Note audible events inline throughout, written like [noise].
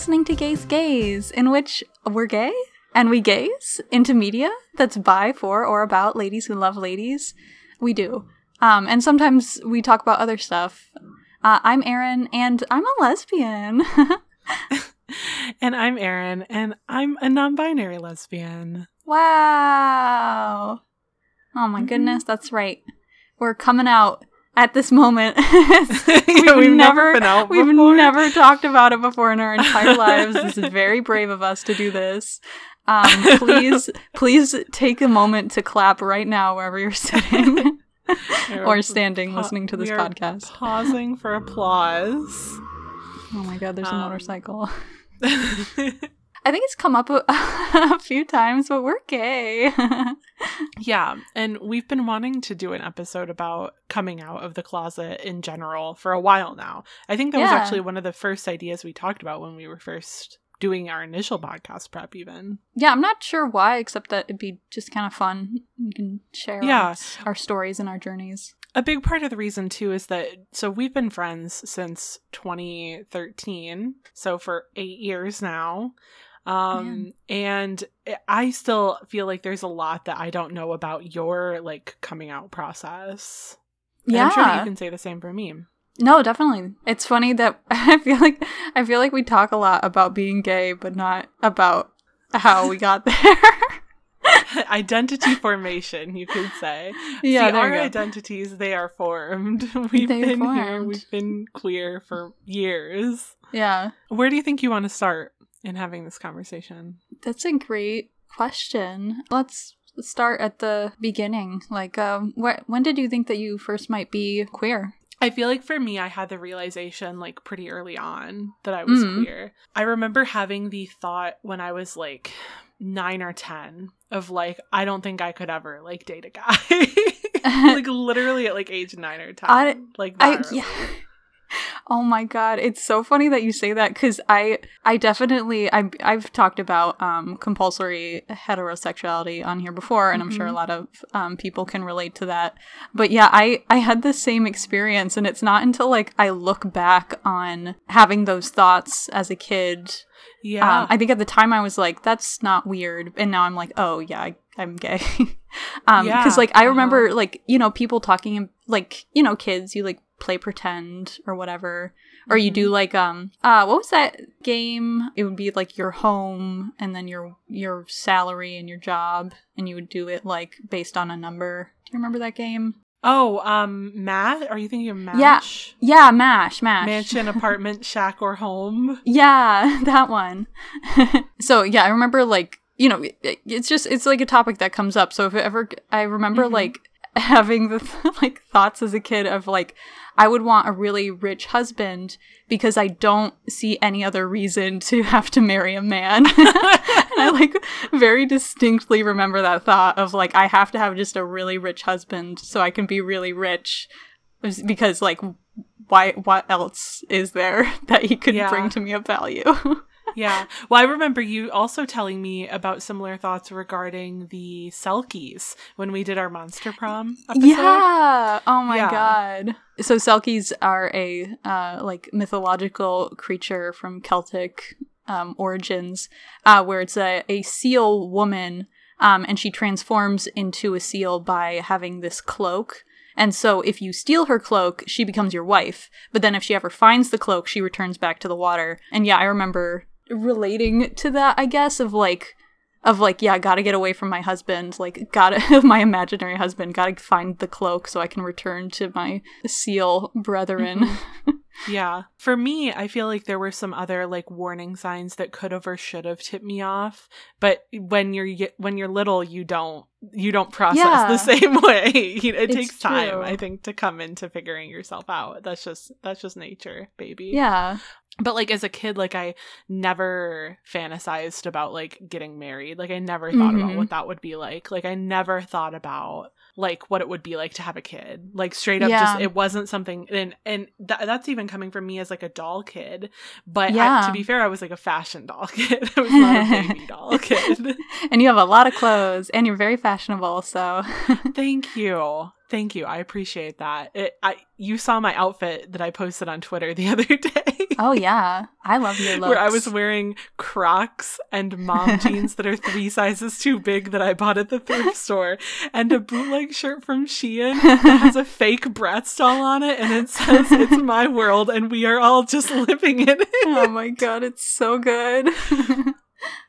Listening to Gaze Gaze, in which we're gay and we gaze into media that's by, for, or about ladies who love ladies. We do. Um, and sometimes we talk about other stuff. Uh, I'm Erin, and I'm a lesbian. [laughs] and I'm Erin, and I'm a non binary lesbian. wow. Oh my goodness, that's right. We're coming out at this moment. [laughs] [laughs] Yeah, we've never out We've before. never talked about it before in our [laughs] entire lives. This is very brave of us to do this. Um, please, please take a moment to clap right now wherever you're sitting or standing pa- listening to this podcast. Pausing for applause. Oh my god, there's a Um, motorcycle. I think it's come up a, [laughs] a few times, but we're gay. [laughs] yeah, and we've been wanting to do an episode about coming out of the closet in general for a while now. I think that was actually one of the first ideas we talked about when we were first doing our initial podcast prep, even. yeah, I'm not sure why, except that it'd be just kind of fun. You can share Yeah. our, our stories and our journeys. A big part of the reason too is that so we've been friends since 2013, so for 8 years now. Um and I still feel like there's a lot that I don't know about your like coming out process. And Yeah, I'm sure that you can say the same for me. no, definitely. It's funny that [laughs] I feel like I feel like we talk a lot about being gay, but not about how we got there. [laughs] Identity formation, you could say. [laughs] yeah, See, our identities they are formed. We've They been here, we've been queer for years. yeah, Where do you think you want to start in having this conversation? that's a great question. Let's start at the beginning. Like, um, wh- when did you think that you first might be queer? I feel like for me, I had the realization like pretty early on that I was Mm. queer. I remember having the thought when I was like nine or 10 of like, I don't think I could ever like date a guy. [laughs] [laughs] like literally at like age nine or 10. I- like, I yeah. Oh my god, it's so funny that you say that because I I definitely I I've talked about um compulsory heterosexuality on here before, and I'm sure a Mhm. lot of um people can relate to that. But yeah, I I had the same experience, and it's not until like I look back on having those thoughts as a kid. Yeah. Um, I think at the time I was like, that's not weird, and now I'm like, oh yeah, I, I'm gay. [laughs] um, Yeah, because like I uh-huh. remember like you know people talking like you know kids you like play pretend or whatever or you Mm-hmm. do like um uh what was that game it would be like your home and then your your salary and your job and you would do it like based on a number do you remember that game oh, um, Matt? Are you thinking of Yeah. MASH? yeah mash mash Mansion, [laughs] apartment, shack, or home? Yeah, [laughs] that one. [laughs] so yeah, I remember like you know it, it's just it's like a topic that comes up. So if it ever I remember Mhm. like [laughs] having the [laughs] like thoughts as a kid of like I would want a really rich husband because I don't see any other reason to [laughs] have to marry a man. and I like very distinctly remember that thought of like I have to have just a really rich husband so I can be really rich because like why what else is there that he could Yeah. bring to me of value? Yeah. [laughs] Well, I remember you also telling me about similar thoughts regarding the Selkies when we did our Monster Prom episode. yeah. Oh my Yeah. god. So selkies are a uh, like mythological creature from Celtic um, origins, uh, where it's a, a seal woman, um, and she transforms into a seal by having this cloak. And so, if you steal her cloak, she becomes your wife. But then, if she ever finds the cloak, she returns back to the water. And yeah, I remember relating to that. I guess of like of like yeah gotta get away from my husband like gotta [laughs] my imaginary husband gotta find the cloak so i can return to my seal brethren mm-hmm. [laughs] Yeah. For me, I feel like there were some other like warning signs that could have or should have tipped me off, but when you're when you're little, you don't you don't process Yeah. the same [laughs] way. It It's takes time, true. I think, to come into figuring yourself out. That's just that's just nature, baby. yeah But like as a kid, like I never fantasized about like getting married. Like I never thought about Mhm. what that would be like. Like I never thought about like what it would be like to have a kid. Like straight up Yeah. just it wasn't something and and th- that's even coming from me as like a doll kid. But I- to be fair, I was like a fashion doll [laughs] kid. I was not a baby [laughs] doll kid. and you have a lot of clothes and you're very fashionable so [laughs] Thank you. Thank you. I appreciate that. It, I you saw my outfit that I posted on Twitter the [laughs] other day. Oh yeah, I love your looks. Where I was wearing Crocs and mom [laughs] jeans that are three sizes too big that I bought at the thrift store, and a bootleg shirt from Shein that has a fake Bratz doll on it, and it says "It's [laughs] my world," and we are all just living in it. oh my god, it's so good.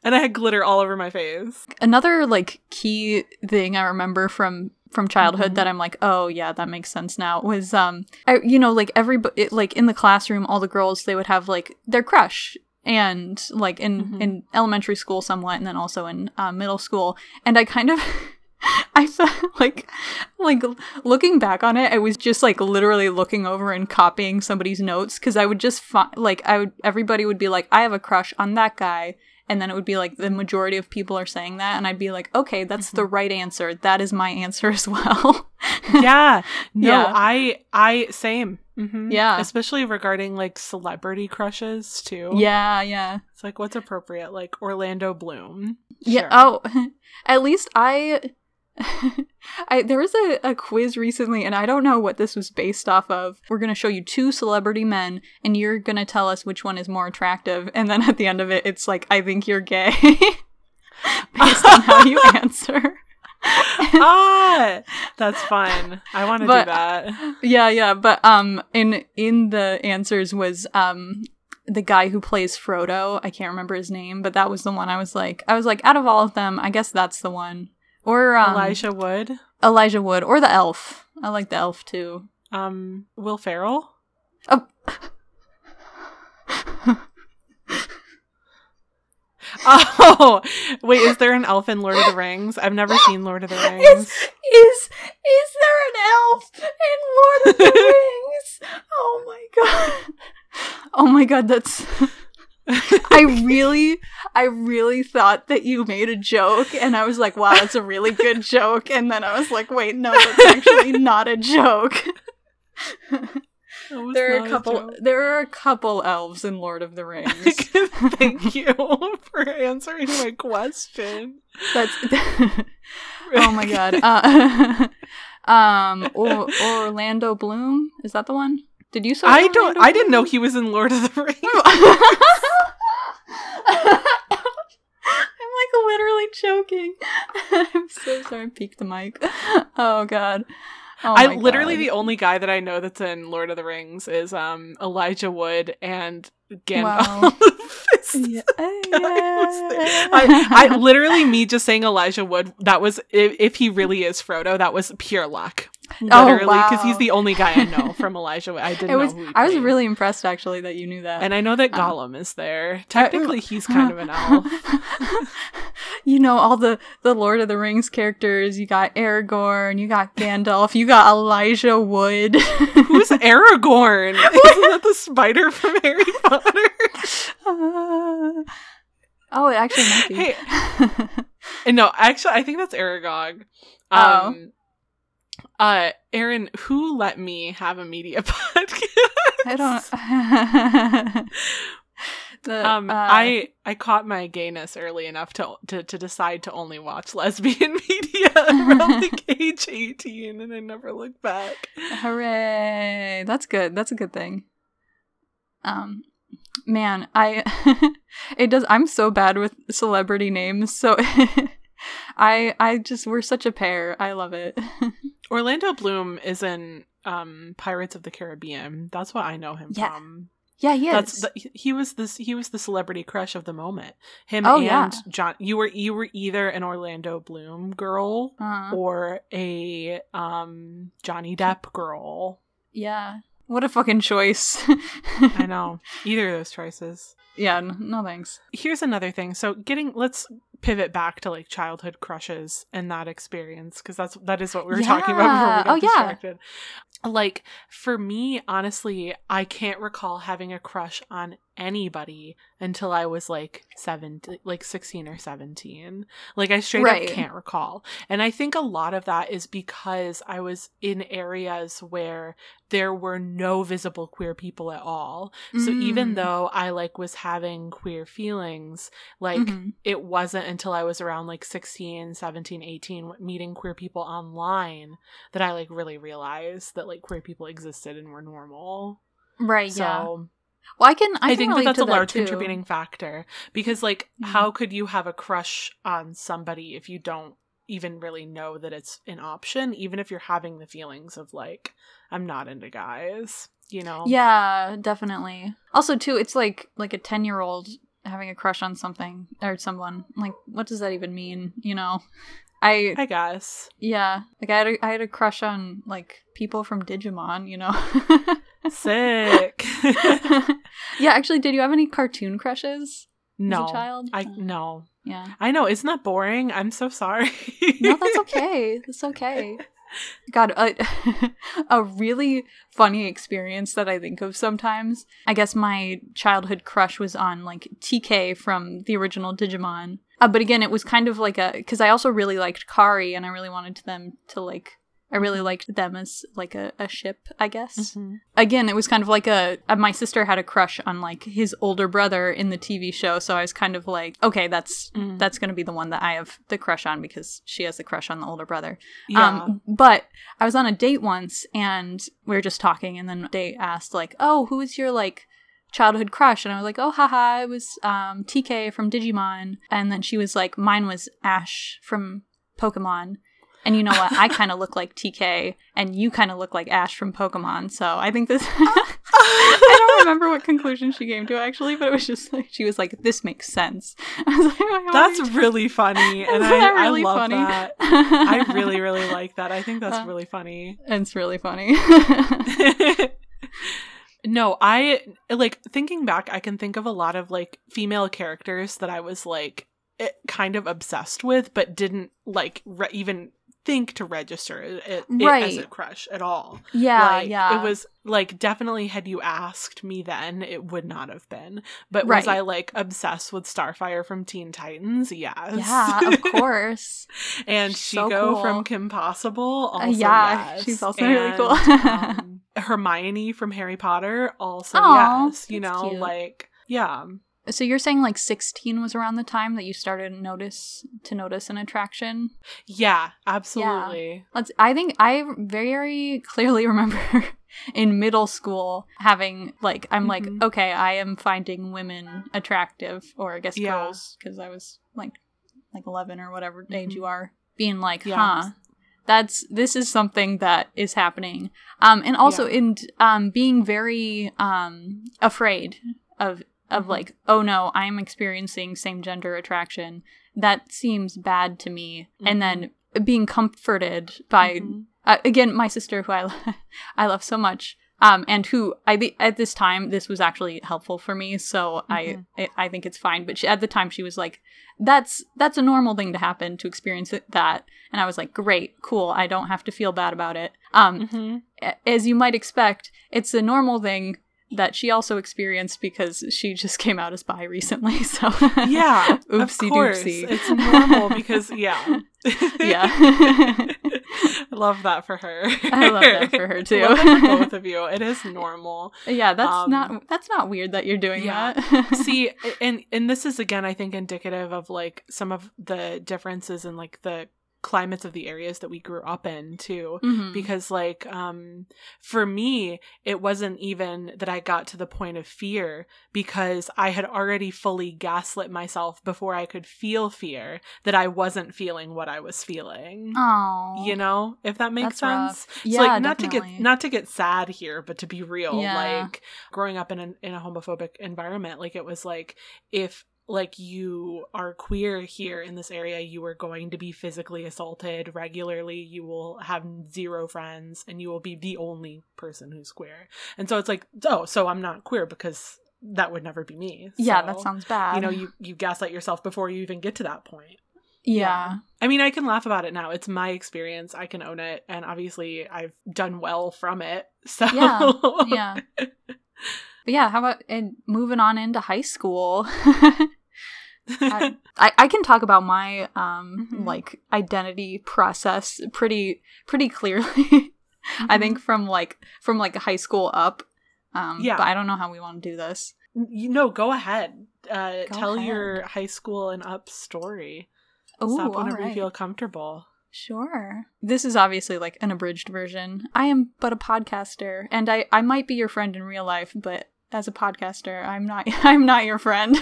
and I had glitter all over my face. Another like key thing I remember from from childhood Mhm. that I'm like, oh yeah, that makes sense now. Was um, I, you know, like every it, like in the classroom, all the girls they would have like their crush, and like in Mhm. in elementary school somewhat, and then also in uh, middle school, and I kind of. [laughs] I felt like, like looking back on it, I was just like literally looking over and copying somebody's notes because I would just find like I would everybody would be like, I have a crush on that guy, and then it would be like the majority of people are saying that, and I'd be like, okay, that's the right answer. That is my answer as well. [laughs] yeah no Yeah. i i same hmm Yeah. especially regarding like celebrity crushes too yeah, yeah. it's like what's appropriate like orlando bloom Yeah. Sure. Oh, [laughs] at least I. [laughs] I there was a, a quiz recently, and I don't know what this was based off of. We're gonna show you two celebrity men, and you're gonna tell us which one is more attractive. And then at the end of it, it's like, I think you're gay, [laughs] based on how you [laughs] answer. ah that's fun i want to do that yeah, yeah. But um, in in the answers was um the guy who plays Frodo. I can't remember his name, but that was the one I was like, I was like, out of all of them, I guess that's the one. Or um, elijah wood Elijah Wood or the elf. I like the elf too. um will ferrell Oh. [laughs] oh wait is there an elf in lord of the rings i've never [gasps] seen lord of the Rings. Is is is there an elf in Lord of the [laughs] Rings? Oh my god. Oh my god, that's [laughs] [laughs] I really I really thought that you made a joke and I was like, wow, that's a really good [laughs] joke. And then I was like, wait, no, that's actually [laughs] not a joke. There are a couple joke. there are a couple elves in Lord of the Rings. Thank you for answering my question. That's Oh my god. Uh, um or, Orlando Bloom, is that the one? Did you say I don't. I didn't know he was in Lord of the Rings. [laughs] I'm like literally choking. [laughs] I'm so sorry. I peeked the mic. Oh god. Oh I literally God. the only guy that I know that's in Lord of the Rings is um Elijah Wood and Gandalf. Wow. [laughs] Yeah. I, I literally me just saying Elijah Wood. That was if, if he really is Frodo. That was pure luck. Literally, because wow. he's the only guy I know [laughs] from Elijah I didn't was. know who he I was really impressed actually that you knew that. And I know that Um, Gollum is there. Technically, [laughs] he's kind of an elf. [laughs] you know all the the Lord of the Rings characters. You got Aragorn. You got Gandalf. You got Elijah Wood. Who's Aragorn? Isn't that the spider from Harry Potter? Uh, oh, it actually might be. Hey, no, actually, I think that's Aragog. Oh. Uh, Erin, who let me have a media [laughs] podcast? I don't. [laughs] the, Um, uh, I I caught my gayness early enough to to to decide to only watch [laughs] lesbian media around like age eighteen, and I never looked back. hooray! That's good. That's a good thing. Um, man, I it does. I'm so bad with celebrity names, so I I just we're such a pair. I love it. [laughs] Orlando Bloom is in um Pirates of the Caribbean. That's what I know him Yeah. from. yeah, he That's is. the, he was this he was the celebrity crush of the moment. Him Oh, and yeah. John. You were you were either an Orlando Bloom girl Uh, or a um Johnny Depp girl. yeah. What a fucking choice. [laughs] I know [laughs] either of those choices. yeah. n- No thanks. Here's another thing. So getting let's pivot back to like childhood crushes and that experience because that's that is what we were talking about before we got Oh, yeah. distracted. Like for me, honestly, I can't recall having a crush on anybody until I was like seven, like sixteen or seventeen. Like I straight Right. up can't recall, and I think a lot of that is because I was in areas where there were no visible queer people at all. So even Mm. though I like was having queer feelings, like Mhm. it wasn't until I was around like 16, 17, 18 meeting queer people online that I like really realized that like queer people existed and were normal. Right. So yeah. Well, I can. I, I, can think that that's a large too. contributing factor because like Mhm. how could you have a crush on somebody if you don't even really know that it's an option even if you're having the feelings of like I'm not into guys, you know? Yeah, definitely. Also, too, it's like like a ten year old having a crush on something or someone. Like, what does that even mean? You know, I I guess. yeah, like I had a, I had a crush on like people from Digimon. You know. Sick. [laughs] yeah, actually, did you have any cartoon crushes no. as a child? I Oh, no. yeah. I know, isn't that boring? I'm so sorry. No, that's [laughs] okay. That's okay. God, a, [laughs] a really funny experience that I think of sometimes. I guess my childhood crush was on like TK from the original Digimon. Uh, but again, it was kind of like a because I also really liked Kari, and I really wanted them to like. I really liked them as like a, a ship, I guess Mhm. again it was kind of like a, uh my sister had a crush on like his older brother in the tv show so i was kind of like okay that's Mm. that's gonna be the one that i have the crush on because she has the crush on the older brother Yeah. um but i was on a date once and we were just talking and then they asked like oh who is your like childhood crush and i was like oh haha it was um tk from digimon and then she was like mine was ash from pokemon and you know what? I kind of look like TK, and you kind of look like Ash from Pokemon. So I think this. [laughs] I don't remember what conclusion she came to actually, but it was just like she was like, "This makes sense." [laughs] Like, oh That's what are you [laughs] really funny, and I, that I love funny? that. I really, really like that. I think that's Uh, really funny. It's really funny. no, I like thinking back. I can think of a lot of like female characters that I was like eh, kind of obsessed with, but didn't like re- even think to register it, it, it as a crush at all. yeah, like, yeah. It was like definitely had you asked me then, it would not have been. But Right. was I like obsessed with Starfire from Teen Titans? Yes. Yeah, of [laughs] course. and She's so Shego cool. from Kim Possible. Also, yeah, yes. she's also really cool. Um, [laughs] Hermione from Harry Potter. Also, Aw, yes. You know, cute. like yeah, so you're saying like 16 was around the time that you started notice to notice an attraction? yeah, absolutely. Let's. I think I very clearly [laughs] remember in middle school having like I'm like Mhm. okay I am finding women attractive or I guess Yeah. girls because I was like like 11 or whatever age Mhm. you are being like Yeah. huh that's this is something that is happening um and also Yeah. in um being very um afraid of of Mhm. like oh no i'm experiencing same gender attraction that seems bad to me and then being comforted by Mhm. uh, again my sister who i lo- [laughs] i love so much um and who i thi- at this time this was actually helpful for me so Mhm. I, I i think it's fine but she, at the time she was like that's that's a normal thing to happen to experience it, that and i was like great cool i don't have to feel bad about it um Mhm. a- as you might expect it's a normal thing that she also experienced because she just came out as bi recently [laughs] so Yeah, oopsie of course. doopsie It's normal because yeah, [laughs] yeah I [laughs] love that for her. I love that for her, too. Love that for both of you. It is normal. Yeah, that's Um, not that's not weird that you're doing yeah. that. See, and and this is again, I think, indicative of like some of the differences in like the climates of the areas that we grew up in too. Mhm. Because like um for me, it wasn't even that I got to the point of fear because I had already fully gaslit myself before I could feel fear that I wasn't feeling what I was feeling. oh, You know, if that makes rough. sense. Yeah, so like not to get not to get sad here, but to be real, Yeah. like growing up in an in a homophobic environment, like it was like if like you are queer here in this area, you are going to be physically assaulted regularly. You will have zero friends, and you will be the only person who's queer. And so it's like, oh, so I'm not queer because that would never be me. yeah, that sounds bad. You know, you you gaslight yourself before you even get to that point. yeah. I mean, I can laugh about it now. It's my experience. I can own it. And obviously, I've done well from it. [laughs] So, Yeah, yeah. [laughs] But yeah, how about and moving on into high school? [laughs] [laughs] I, I, can talk about my um Mhm. like identity process pretty pretty clearly. [laughs] I think from like from like high school up. Um Yeah. but I don't know how we want to do this. you know, go ahead. uh, Go tell ahead. your high school and up story. Ooh, Stop whenever alright. you feel comfortable. Sure. This is obviously like an abridged version. I am but a podcaster, and I I might be your friend in real life, but as a podcaster, I'm not [laughs] I'm not your friend.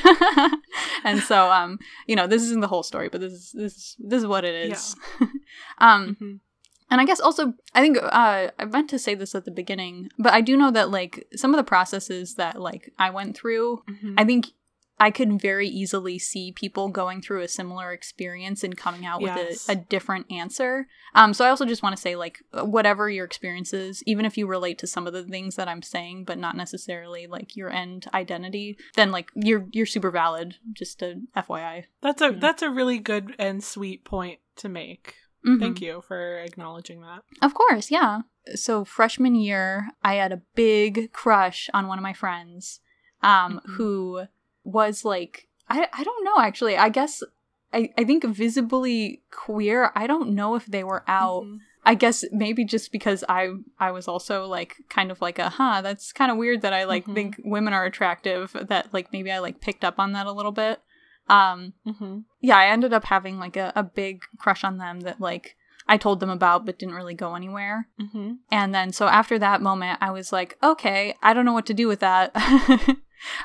[laughs] and so um, you know, this isn't the whole story, but this is this is this is what it is. [laughs] um Mhm. and I guess also, I think uh, I meant to say this at the beginning, but I do know that like some of the processes that like I went through, Mhm. I think I could very easily see people going through a similar experience and coming out Yes. with a, a different answer. Um, so I also just want to say like whatever your experience is, even if you relate to some of the things that I'm saying, but not necessarily like your end identity, then like you're you're super valid. Just a FYI. That's a Yeah. that's a really good and sweet point to make. Mhm. Thank you for acknowledging that. Of course, yeah. So freshman year, I had a big crush on one of my friends, um, Mhm. who was like I I don't know actually. I guess I, I think visibly queer. I don't know if they were out. Mhm. I guess maybe just because I I was also like kind of like a huh, that's kind of weird that I like Mhm. think women are attractive that like maybe I like picked up on that a little bit. Um Mhm. yeah, I ended up having like a, a big crush on them that like I told them about but didn't really go anywhere. Mhm. And then so after that moment, I was like, okay, I don't know what to do with that. [laughs]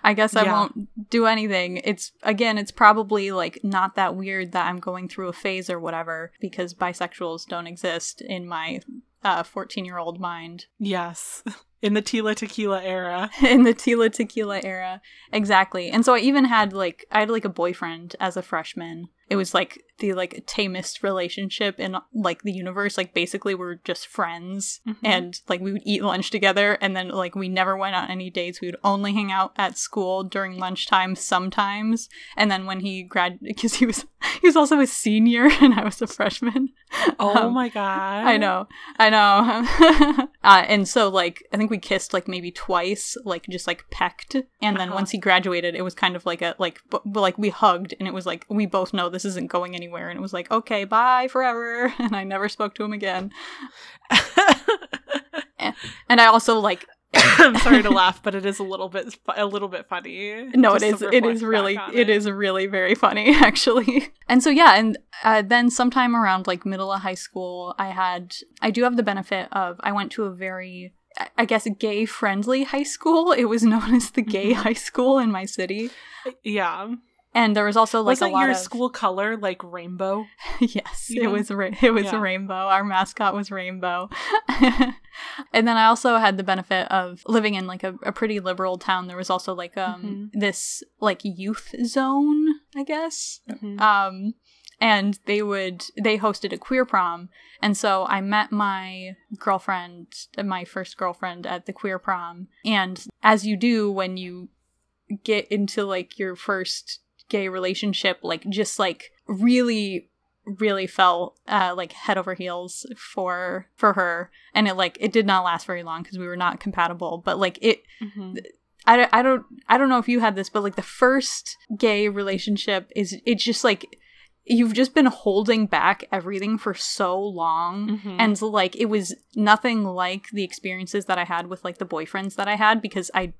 I guess I Yeah. won't do anything. It's again, it's probably like not that weird that I'm going through a phase or whatever because bisexuals don't exist in my uh 14 year old mind Yes. [laughs] In the Tila Tequila era. [laughs] in the Tila Tequila era. Exactly. And so I even had like I had like a boyfriend as a freshman. It was like the like tamest relationship in like the universe. Like basically we're just friends Mhm. and like we would eat lunch together and then like we never went on any dates. We would only hang out at school during lunchtime sometimes. And then when he grad [laughs] because he was he was also a senior [laughs] and I was a freshman. Oh Um, my god. I know, I know. [laughs] uh, and so, like, I think we kissed like maybe twice, like just like pecked. And then Uh-huh. once he graduated, it was kind of like a like, b- like we hugged, and it was like we both know this isn't going anywhere. And it was like, okay, bye forever. [laughs] And I never spoke to him again. [laughs] And I also like, I'm sorry to laugh, but it is a little bit a little bit funny. no, it is it is to it reflect is back really, it is really very funny [laughs] actually. And so yeah, and uh, then sometime around like middle of high school, I had, I do have the benefit of I went to a very I- guess gay friendly high school. It was known as the gay Mhm. high school in my city. Yeah. And there was also like Wasn't a lot your of school color like rainbow? [laughs] yes, Yeah. it was ra- it was Yeah. rainbow. Our mascot was rainbow. [laughs] and then I also had the benefit of living in like a, a pretty liberal town. There was also like um Mm-hmm. this like youth zone, I guess. Mhm. Um and they would they hosted a queer prom and so i met my girlfriend my first girlfriend at the queer prom and as you do when you get into like your first gay relationship like just like really really fell uh like head over heels for for her and it like it did not last very long because we were not compatible but like it Mhm. I, don't- I don't I don't know if you had this, but like the first gay relationship is it's just like you've just been holding back everything for so long. Mhm. And like it was nothing like the experiences that I had with like the boyfriends that I had because I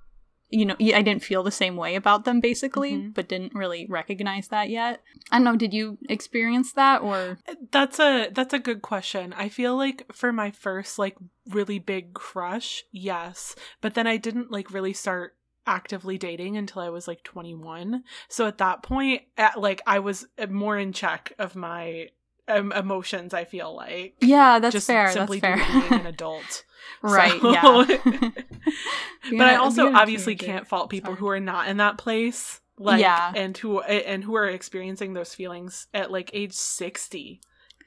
you know, I didn't feel the same way about them basically, Mhm. but didn't really recognize that yet. I don't know, did you experience that or That's a that's a good question. I feel like for my first like really big crush, yes, but then I didn't like really start actively dating until I was like 21. So at that point, at, like I was uh, more in check of my um, emotions. I feel like Yeah, that's just fair. simply that's fair. being an [laughs] adult. [laughs] right, So- yeah. [laughs] [laughs] but I also obviously can't fault people Sorry. who are not in that place. Like, Yeah. and who and who are experiencing those feelings at like age sixty,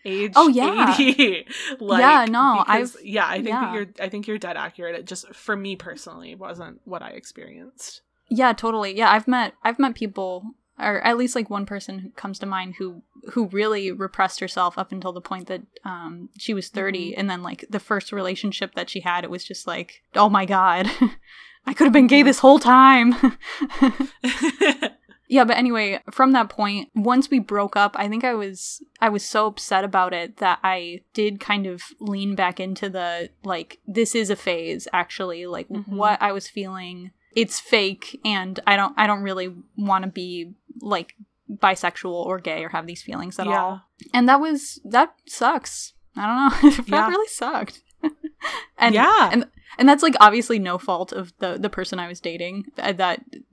age Oh, yeah. eighty. like, Yeah, no, I've- yeah, I think yeah. you're I think you're dead accurate. It just for me personally wasn't what I experienced. Yeah, totally. Yeah, I've met I've met people or at least like one person who comes to mind who who really repressed herself up until the point that um she was 30 and then like the first relationship that she had it was just like, "Oh my god. [laughs] I could have been gay this whole time." [laughs] [laughs] yeah, but anyway, from that point, once we broke up, I think I was I was so upset about it that I did kind of lean back into the like this is a phase actually, like Mhm. what I was feeling it's fake and I don't I don't really want to be like bisexual or gay or have these feelings at Yeah. all. And that was that sucks. I don't know. [laughs] that Yeah. really sucked. [laughs] and yeah. and and that's like obviously no fault of the the person I was dating. That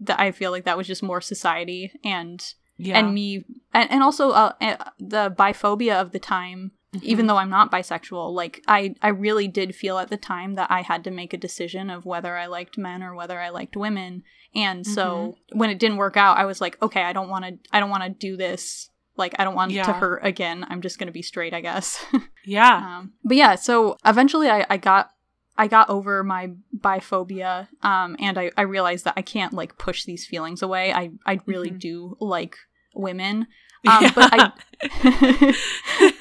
that I feel like that was just more society and yeah. and me and, and also uh, uh, the biphobia of the time even Mhm. though i'm not bisexual like i i really did feel at the time that i had to make a decision of whether i liked men or whether i liked women and so when it didn't work out i was like okay i don't want to i don't want to do this. Like i don't want to hurt again. I'm just gonna be straight i guess. [laughs] Yeah. um, but yeah so eventually I, I got i got over my biphobia um, and I, I realized that i can't like push these feelings away. I i really Mhm. do like women. [laughs] Um, but I-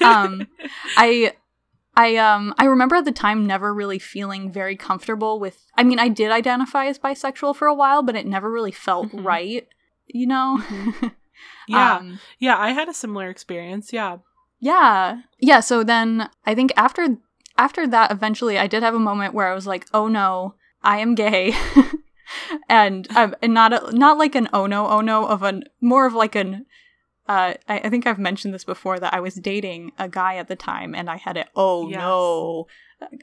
[laughs] um i i um i remember at the time never really feeling very comfortable with i mean i did identify as bisexual for a while but it never really felt Mhm. right you know [laughs] yeah. um, yeah. I had a similar experience. Yeah. yeah yeah so then i think after after that eventually i did have a moment where i was like oh no i am gay [laughs] and um, and not a, not like an oh no oh no of an more of like an uh, I, I think I've mentioned this before that I was dating a guy at the time and I had a oh Yes. no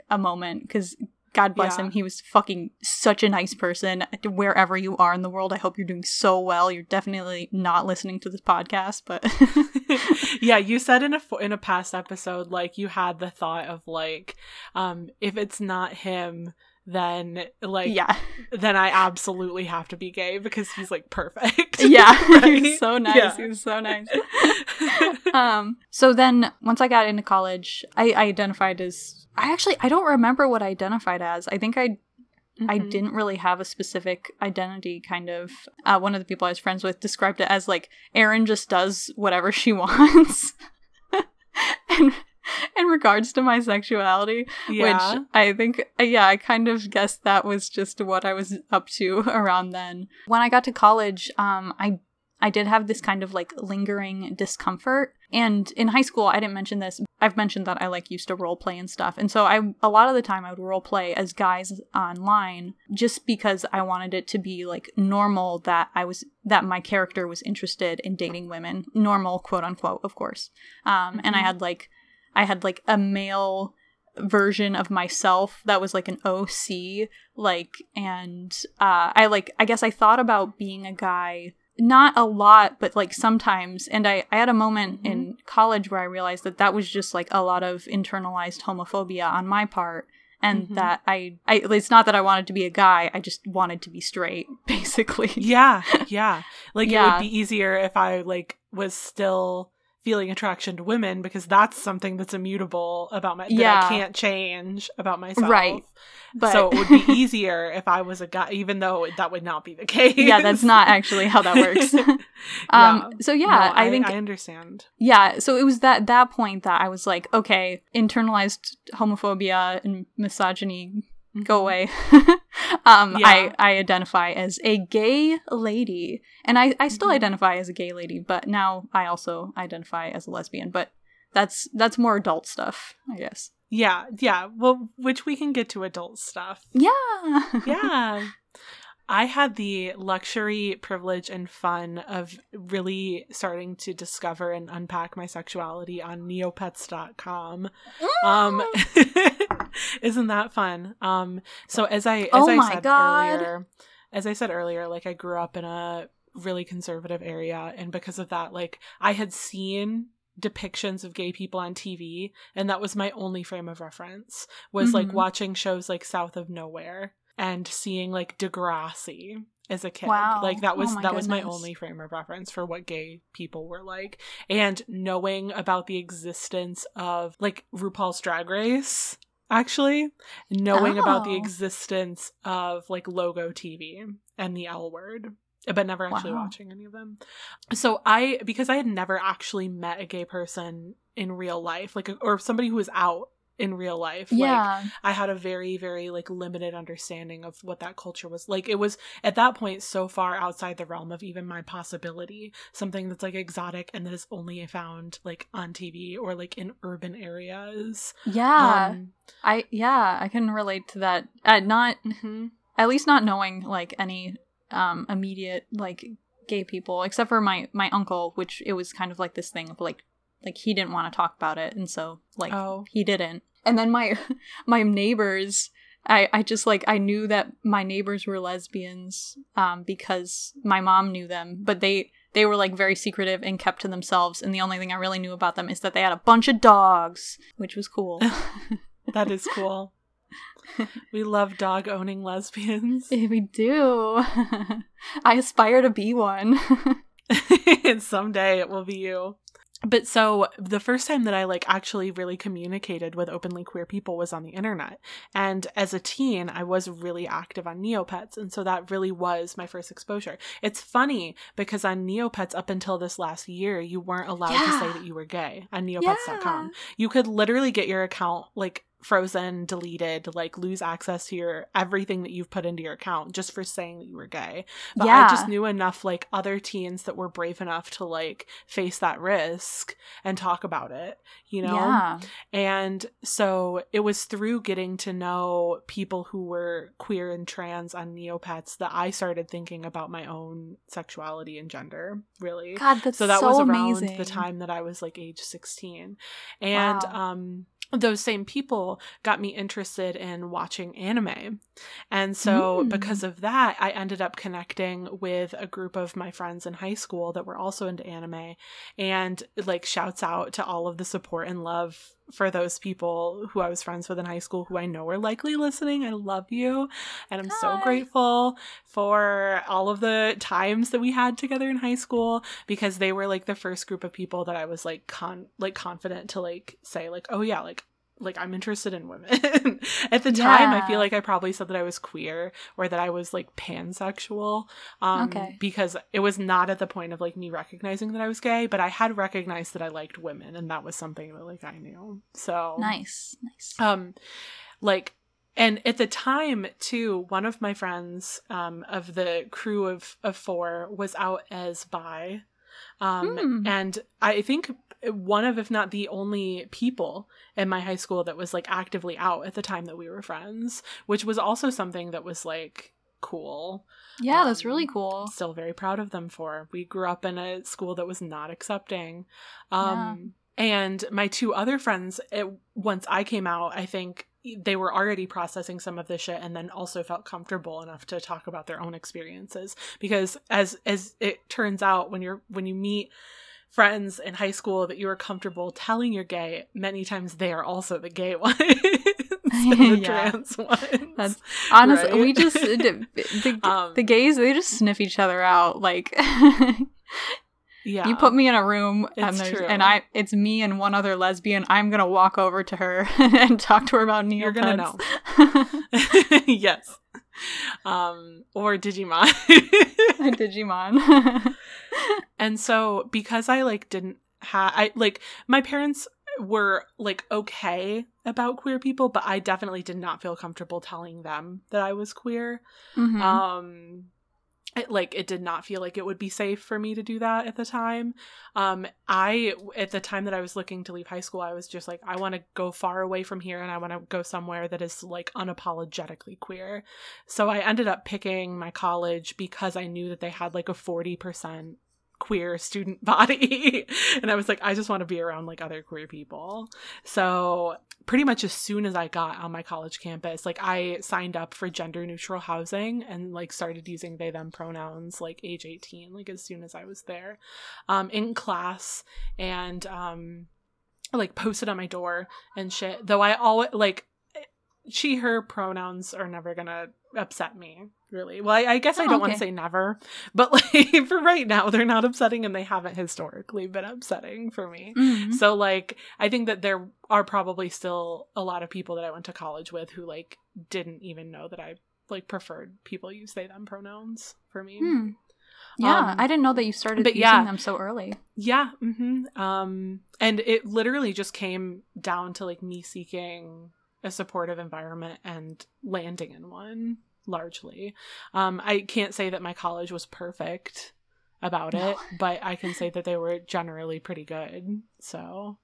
a moment because God bless Yeah. him he was fucking such a nice person wherever you are in the world I hope you're doing so well you're definitely not listening to this podcast but [laughs] yeah, you said in a in a past episode like you had the thought of like um if it's not him then like yeah then I absolutely have to be gay because he's like perfect. [laughs] yeah [laughs] Right? was so nice Yeah. he was so nice [laughs] um so then once i got into college i, I identified as i actually i don't remember what i identified as i think i i Mhm. didn't really have a specific identity kind of uh, one of the people i was friends with described it as like erin just does whatever she wants and [laughs] in regards to my sexuality yeah. which I think, yeah, I kind of guessed that was just what I was up to [laughs] around then. When I got to college, um, I I did have this kind of like lingering discomfort. And in high school, I didn't mention this. I've mentioned that I like used to role play and stuff. And so I a lot of the time I would role play as guys online just because I wanted it to be like normal that I was that my character was interested in dating women. Normal, quote unquote, of course. Um, and I Mhm. had like I had like a male version of myself that was like an OC like and uh I like I guess I thought about being a guy not a lot but like sometimes and I I had a moment in college where I realized that that was just like a lot of internalized homophobia on my part and Mhm. that I I it's not that I wanted to be a guy I just wanted to be straight [laughs] basically Yeah, yeah. Like it would be easier if I like was still feeling attraction to women because that's something that's immutable about my that Yeah. I can't change about myself. Right. but so it would be [laughs] easier if I was a guy, even though that would not be the case. yeah that's not actually how that works [laughs] [laughs] um so yeah No, I think I understand. yeah so it was that that point that i was like okay internalized homophobia and misogyny go Mhm. away [laughs] um Yeah. i i identify as a gay lady and i i still Mhm. identify as a gay lady but now i also identify as a lesbian but that's that's more adult stuff i guess Yeah, yeah. Well, which we can get to adult stuff. yeah [laughs] yeah. I had the luxury, privilege, and fun of really starting to discover and unpack my sexuality on neopets.com. Um, [laughs] isn't that fun? Um, so as I as Oh I said God. earlier, as I said earlier, like I grew up in a really conservative area, and because of that, like I had seen depictions of gay people on TV, and that was my only frame of reference. Was like Mhm. watching shows like South of Nowhere and seeing like Degrassi as a kid. Wow. Like that Oh was my that was my only frame of reference for what gay people were like. And knowing about the existence of like RuPaul's Drag Race, actually, knowing about the Oh. existence of like Logo TV and the L word. But never actually Wow. watching any of them. So I, because I had never actually met a gay person in real life, like, or somebody who was out in real life. Like, yeah I had a very, very like limited understanding of what that culture was like. It was at that point so far outside the realm of even my possibility, something that's like exotic and that is only found like on TV or like in urban areas. yeah Um, i yeah i can relate to that uh, not mhm. at least not knowing like any um immediate like gay people except for my my uncle which it was kind of like this thing of like like he didn't want to talk about it and so like Oh. he didn't and then my [laughs] my neighbors I, I just like I knew that my neighbors were lesbians um, because my mom knew them, but they they were like very secretive and kept to themselves. And the only thing I really knew about them is that they had a bunch of dogs, which was cool. [laughs] That is cool. [laughs] we love dog owning lesbians. we do. I aspire to be one. and someday it will be you. But so the first time that I like actually really communicated with openly queer people was on the internet. And as a teen, I was really active on Neopets. And so that really was my first exposure. It's funny because on Neopets up until this last year, you weren't allowed to say that you were gay on neopets.com. You could literally get your account like frozen, deleted, like lose access to your everything that you've put into your account just for saying that you were gay. But I just knew enough like other teens that were brave enough to like face that risk and talk about it, you know? Yeah. And so it was through getting to know people who were queer and trans on Neopets that I started thinking about my own sexuality and gender, really God, that's so that so was around amazing. the time that I was like age 16 and Wow. um those same people got me interested in watching anime. And so Mm. because of that, I ended up connecting with a group of my friends in high school that were also into anime and like shouts out to all of the support and love for those people who I was friends with in high school who I know are likely listening. I love you and I'm so grateful for all of the times that we had together in high school because they were like the first group of people that I was like con like confident to like say like oh yeah like like I'm interested in women. [laughs] At the time I feel like I probably said that I was queer or that I was like pansexual um Okay. because it was not at the point of like me recognizing that I was gay, but I had recognized that I liked women and that was something that like I knew. So nice, nice. um like and at the time too one of my friends um of the crew of of four was out as bi um Hmm. and i think one of if not the only people in my high school that was like actively out at the time that we were friends which was also something that was like cool yeah, that's um, really cool. still very proud of them for. We grew up in a school that was not accepting. Um and my two other friends it, once I came out, I think they were already processing some of this shit and then also felt comfortable enough to talk about their own experiences because as as it turns out when you're when you meet friends in high school that you are comfortable telling you're gay many times they are also the gay [laughs] ones the [laughs] Yeah. trans ones That's- Honestly, Right? we just [laughs] the, the, Um, the gays they just sniff each other out. Like yeah you put me in a room and It's there's true. and I it's me and one other lesbian. I'm gonna walk over to her and talk to her about Neopets. You're gonna know. yes. [laughs] Um, or Digimon. [laughs] Digimon. [laughs] and so because I like didn't have I like my parents were like okay about queer people, but I definitely did not feel comfortable telling them that I was queer. Mhm. Um it, like it did not feel like it would be safe for me to do that at the time. Um I at the time that I was looking to leave high school, I was just like I want to go far away from here and I want to go somewhere that is like unapologetically queer. So I ended up picking my college because I knew that they had like a 40% queer student [laughs] body and I was like I just want to be around like other queer people. So pretty much as soon as I got on my college campus, like I signed up for gender neutral housing and like started using they them pronouns like age 18 like as soon as I was there um in class and um like posted on my door and shit. Though I always like she her pronouns are never gonna upset me really well i, I guess i Oh, don't want to say never but like [laughs] for right now they're not upsetting and they haven't historically been upsetting for me Mhm. so like I think that there are probably still a lot of people that I went to college with who like didn't even know that I like preferred people use they them pronouns for me. Hmm. Yeah, Um, I didn't know that you started but using yeah. them so early. Yeah, hmm um and it literally just came down to like me seeking a supportive environment and landing in one largely. Um I can't say that my college was perfect about No. it, but I can say that they were generally pretty good. So,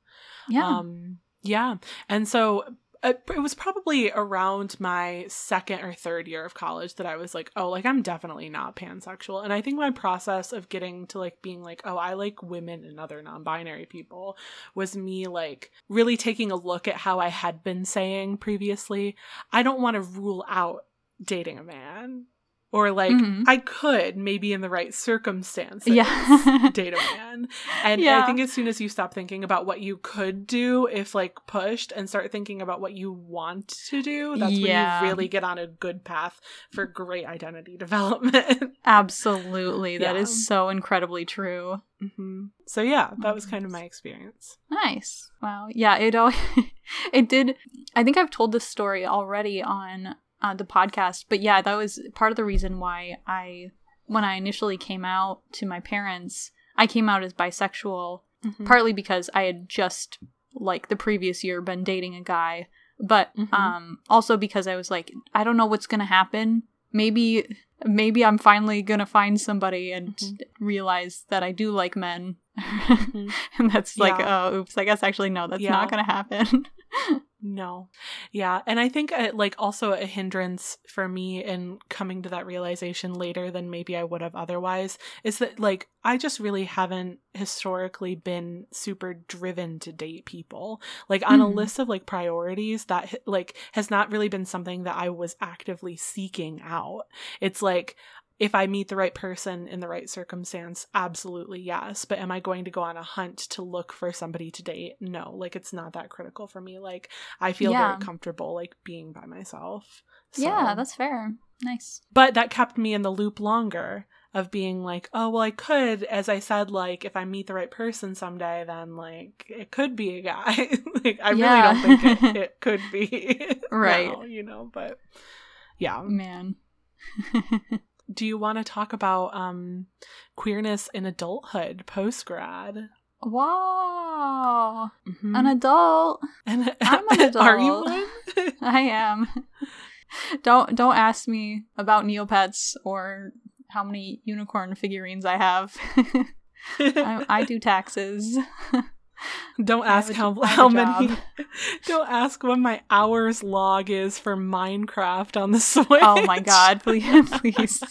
Yeah. Um, yeah. And so Uh, it was probably around my second or third year of college that I was like, oh, like I'm definitely not pansexual. And I think my process of getting to like being like, oh, I like women and other non binary people was me like really taking a look at how I had been saying previously. I don't want to rule out dating a man or like Mhm. I could maybe in the right circumstances Yeah. [laughs] date a man. And Yeah. I think as soon as you stop thinking about what you could do if like pushed and start thinking about what you want to do, that's Yeah. when you really get on a good path for great identity [laughs] development. Absolutely. that is Yeah. so incredibly true. hmm So yeah, that was kind of my experience. Nice. Wow. Yeah, it al- [laughs] it did I think I've told this story already on uh, the podcast, but yeah, that was part of the reason why I when I initially came out to my parents, I came out as bisexual Mhm. partly because I had just like the previous year been dating a guy, but Mhm. um also because I was like I don't know what's going to happen. Maybe maybe I'm finally going to find somebody and Mhm. realize that I do like men. [laughs] Mhm. and that's like Yeah. oh oops, I guess actually no, that's Yeah. not going to happen. [laughs] No. Yeah. And I think uh, like also a hindrance for me in coming to that realization later than maybe I would have otherwise is that like I just really haven't historically been super driven to date people. Like on a Mhm. list of like priorities that like has not really been something that I was actively seeking out. It's like if I meet the right person in the right circumstance, absolutely yes. But am I going to go on a hunt to look for somebody to date? No, like it's not that critical for me. Like I feel Yeah. very comfortable like being by myself. yeah, that's fair. Nice. but that kept me in the loop longer of being like, oh well, I could, as I said, like if I meet the right person someday, then like it could be a guy. [laughs] like I Yeah. really don't think it, it could be [laughs] [laughs] Right. now, you know. But yeah, Man. Do you want to talk about um queerness in adulthood post grad? wow. Mm-hmm. An adult. And [laughs] I'm an adult. Are you one? [laughs] I am. don't don't ask me about Neopets or how many unicorn figurines I have. [laughs] I, I do taxes. Don't ask a how j- I have how many. [laughs] Don't ask what my hours log is for Minecraft on the [laughs] Switch. Oh my god, please, [laughs] please.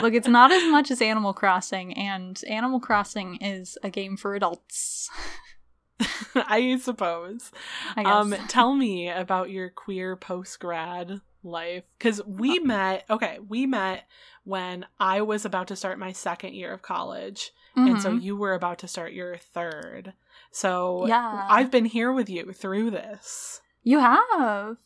Look, it's not as much as Animal Crossing, and Animal Crossing is a game for adults. I suppose. I. Um, tell me about your queer post grad life because we Uh, met. Okay, we met when I was about to start my second year of college, and so Mhm. you were about to start your third. So Yeah. I've been here with you through this. you have.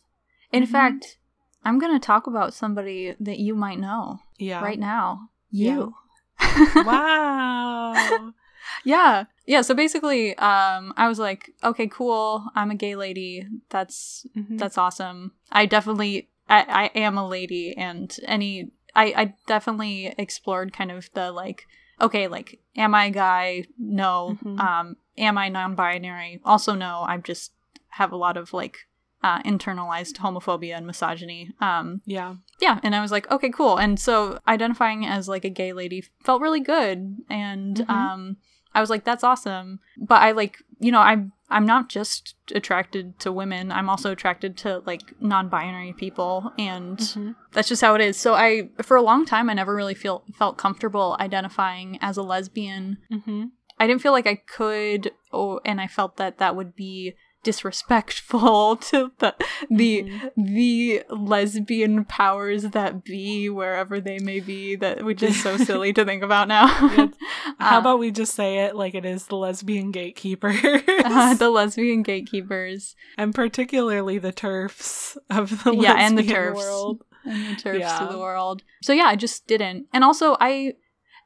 In Mhm. fact, I'm going to talk about somebody that you might know Yeah. right now. Yeah. You. [laughs] Wow. [laughs] Yeah. Yeah, so basically um I was like, okay, cool. I'm a gay lady. That's Mhm. that's awesome. I definitely I, I am a lady and any I I definitely explored kind of the like okay, like am I a guy? No. Mhm. Um am I non-binary? Also no. I just have a lot of like uh internalized homophobia and misogyny. Um yeah. yeah and i was like okay cool and so identifying as like a gay lady felt really good and Mhm. um i was like that's awesome but i like you know i'm i'm not just attracted to women i'm also attracted to like non-binary people and Mhm. that's just how it is so i for a long time i never really feel felt comfortable identifying as a lesbian Mhm. I didn't feel like I could, oh, and I felt that that would be disrespectful [laughs] to the the Mhm. the lesbian powers that be wherever they may be. That which is so [laughs] silly to think about now. [laughs] How Uh, about we just say it like it is the lesbian gatekeepers? uh, the lesbian gatekeepers and particularly the TERFs of the Yeah, and the lesbian TERFs. world. and the TERFs Yeah. of the world? So yeah, I just didn't, and also I.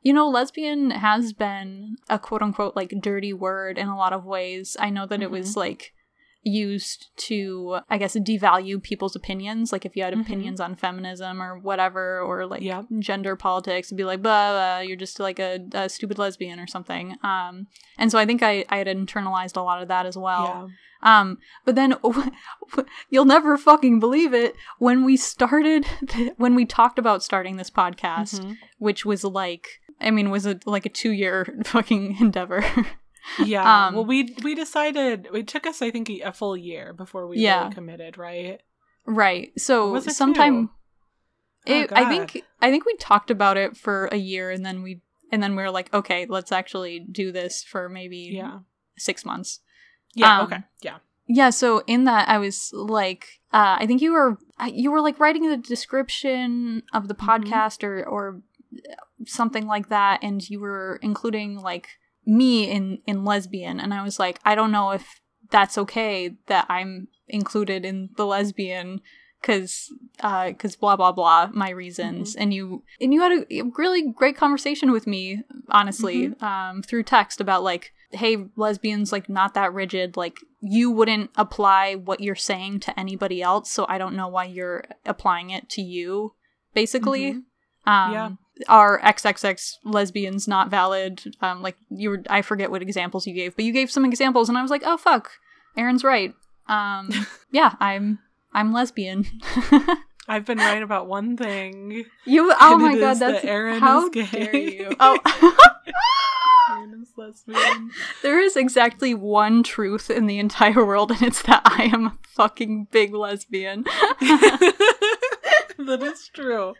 You know, lesbian has been a quote unquote like dirty word in a lot of ways. I know that it was like used to, I guess, devalue people's opinions. Like if you had Mhm. opinions on feminism or whatever, or like Yep. gender politics, and be like, blah, blah, you're just like a, a stupid lesbian or something. Um, and so I think I, I had internalized a lot of that as well. yeah. Um, but then [laughs] you'll never fucking believe it when we started, [laughs] when we talked about starting this podcast, Mhm. which was like, I mean, was a, like a two year [laughs] fucking endeavor. Yeah. Um, well, we we decided it took us, I think, a full year before we Yeah. really committed, right? Right. So it sometime to? Oh, I think I think we talked about it for a year and then we and then we were like, okay, let's actually do this for maybe Yeah. six months. Yeah. Um, okay. Yeah. Yeah, so in that I was like uh I think you were you were like writing the description of the Mhm. podcast or or something like that and you were including like me in in lesbian. And I was like I don't know if that's okay that I'm included in the lesbian cuz uh cuz blah blah blah my reasons. And you and you had a really great conversation with me honestly um through text about like hey lesbians like not that rigid. Like you wouldn't apply what you're saying to anybody else so i don't know why you're applying it to you basically. Mhm. um Yeah. Are xxx lesbians not valid? Um like you were i forget what examples you gave but you gave some examples and i was like oh fuck Erin's right. Um [laughs] yeah i'm i'm lesbian. [laughs] I've been right about one thing. you oh my god that's that Erin how is gay. dare you. [laughs] Oh [laughs] There is exactly one truth in the entire world, and it's that I am a fucking big lesbian. [laughs] that is true.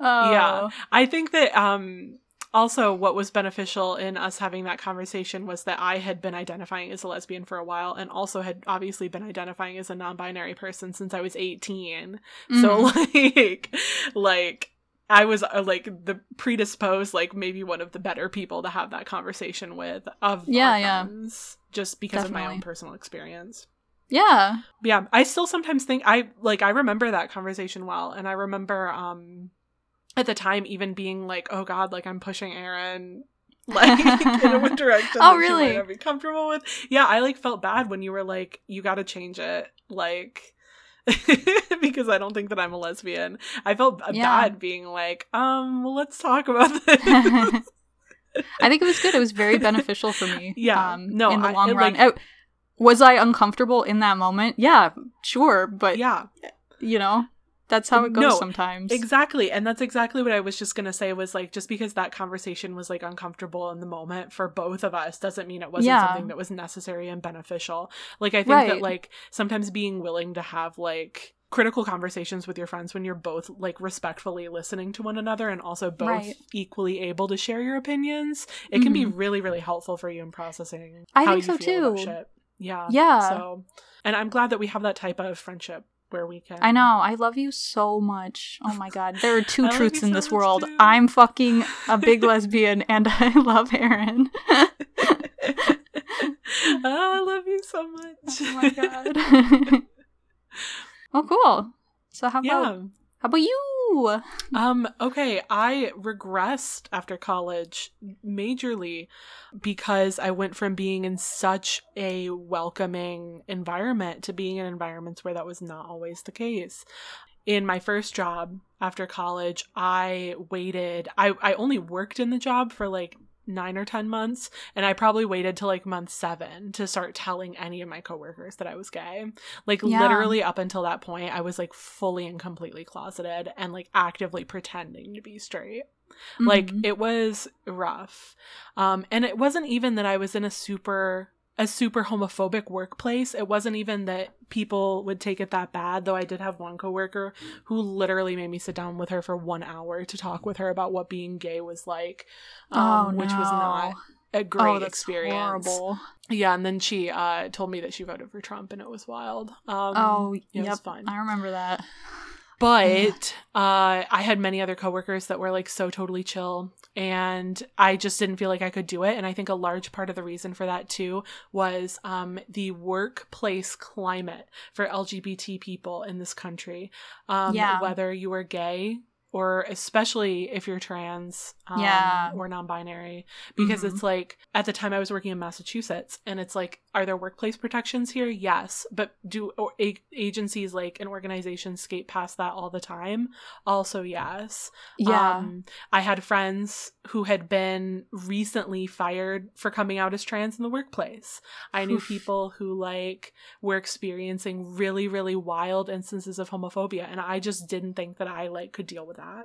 Oh. Yeah. I think that um also what was beneficial in us having that conversation was that I had been identifying as a lesbian for a while and also had obviously been identifying as a non-binary person since I was 18. So Mhm. [laughs] like like I was uh, like the predisposed like maybe one of the better people to have that conversation with of Yeah, our yeah. friends, just because of my own personal experience. yeah. Yeah, I still sometimes think I like I remember that conversation well, and I remember um at the time even being like, oh god, like I'm pushing Erin [laughs] like in a direction Oh, that she really? might not be comfortable with. Yeah, I like felt bad when you were like, you got to change it, like. [laughs] because I don't think that I'm a lesbian. I felt Yeah. bad being like, um, well, let's talk about [laughs] this. [laughs] I think it was good. It was very beneficial for me. Yeah. Um, No, in the I- long it, run. like- Oh, was I uncomfortable in that moment? Yeah, sure. But, yeah, you know, that's how it goes No, sometimes. Exactly. And that's exactly what I was just going to say was like, just because that conversation was like uncomfortable in the moment for both of us doesn't mean it wasn't Yeah. something that was necessary and beneficial. Like, I think that like sometimes being willing to have like critical conversations with your friends when you're both like respectfully listening to one another and also both Right. equally able to share your opinions, it can be Mhm. really, really helpful for you in processing I how think you so, feel too. Yeah. Yeah. So, and I'm glad that we have that type of friendship where we can. I know. I love you so much. Oh my god. There are two [laughs] truths in so this world. too. I'm fucking a big lesbian and [laughs] I love Erin. [laughs] oh, I love you so much. oh my god. oh cool. So how about yeah. how about you? Um, okay, I regressed after college majorly because I went from being in such a welcoming environment to being in environments where that was not always the case. In my first job after college, I waited I, I only worked in the job for like nine or ten months, and I probably waited till like month seven to start telling any of my coworkers that I was gay. Like Yeah. literally up until that point, I was like fully and completely closeted and like actively pretending to be straight. Like Mhm. it was rough. Um and it wasn't even that I was in a super a super homophobic workplace. It wasn't even that people would take it that bad, though I did have one coworker who literally made me sit down with her for 1 hour to talk with her about what being gay was like. Um oh, which was not a great oh, experience. Horrible. Yeah, and then she uh told me that she voted for Trump and it was wild. Um oh, yeah, it was fun. I remember that. But uh, I had many other coworkers that were like so totally chill, and I just didn't feel like I could do it. And I think a large part of the reason for that too was um, the workplace climate for LGBT people in this country. Um, Yeah. Whether you were gay or especially if you're trans um, Yeah. or non-binary because Mhm. it's like at the time i was working in massachusetts and it's like are there workplace protections here? Yes but do or, a- agencies like and organizations skate past that all the time? Also yes. Yeah. um, i had friends who had been recently fired for coming out as trans in the workplace. I knew people who like were experiencing really really wild instances of homophobia and i just didn't think that i like could deal with that.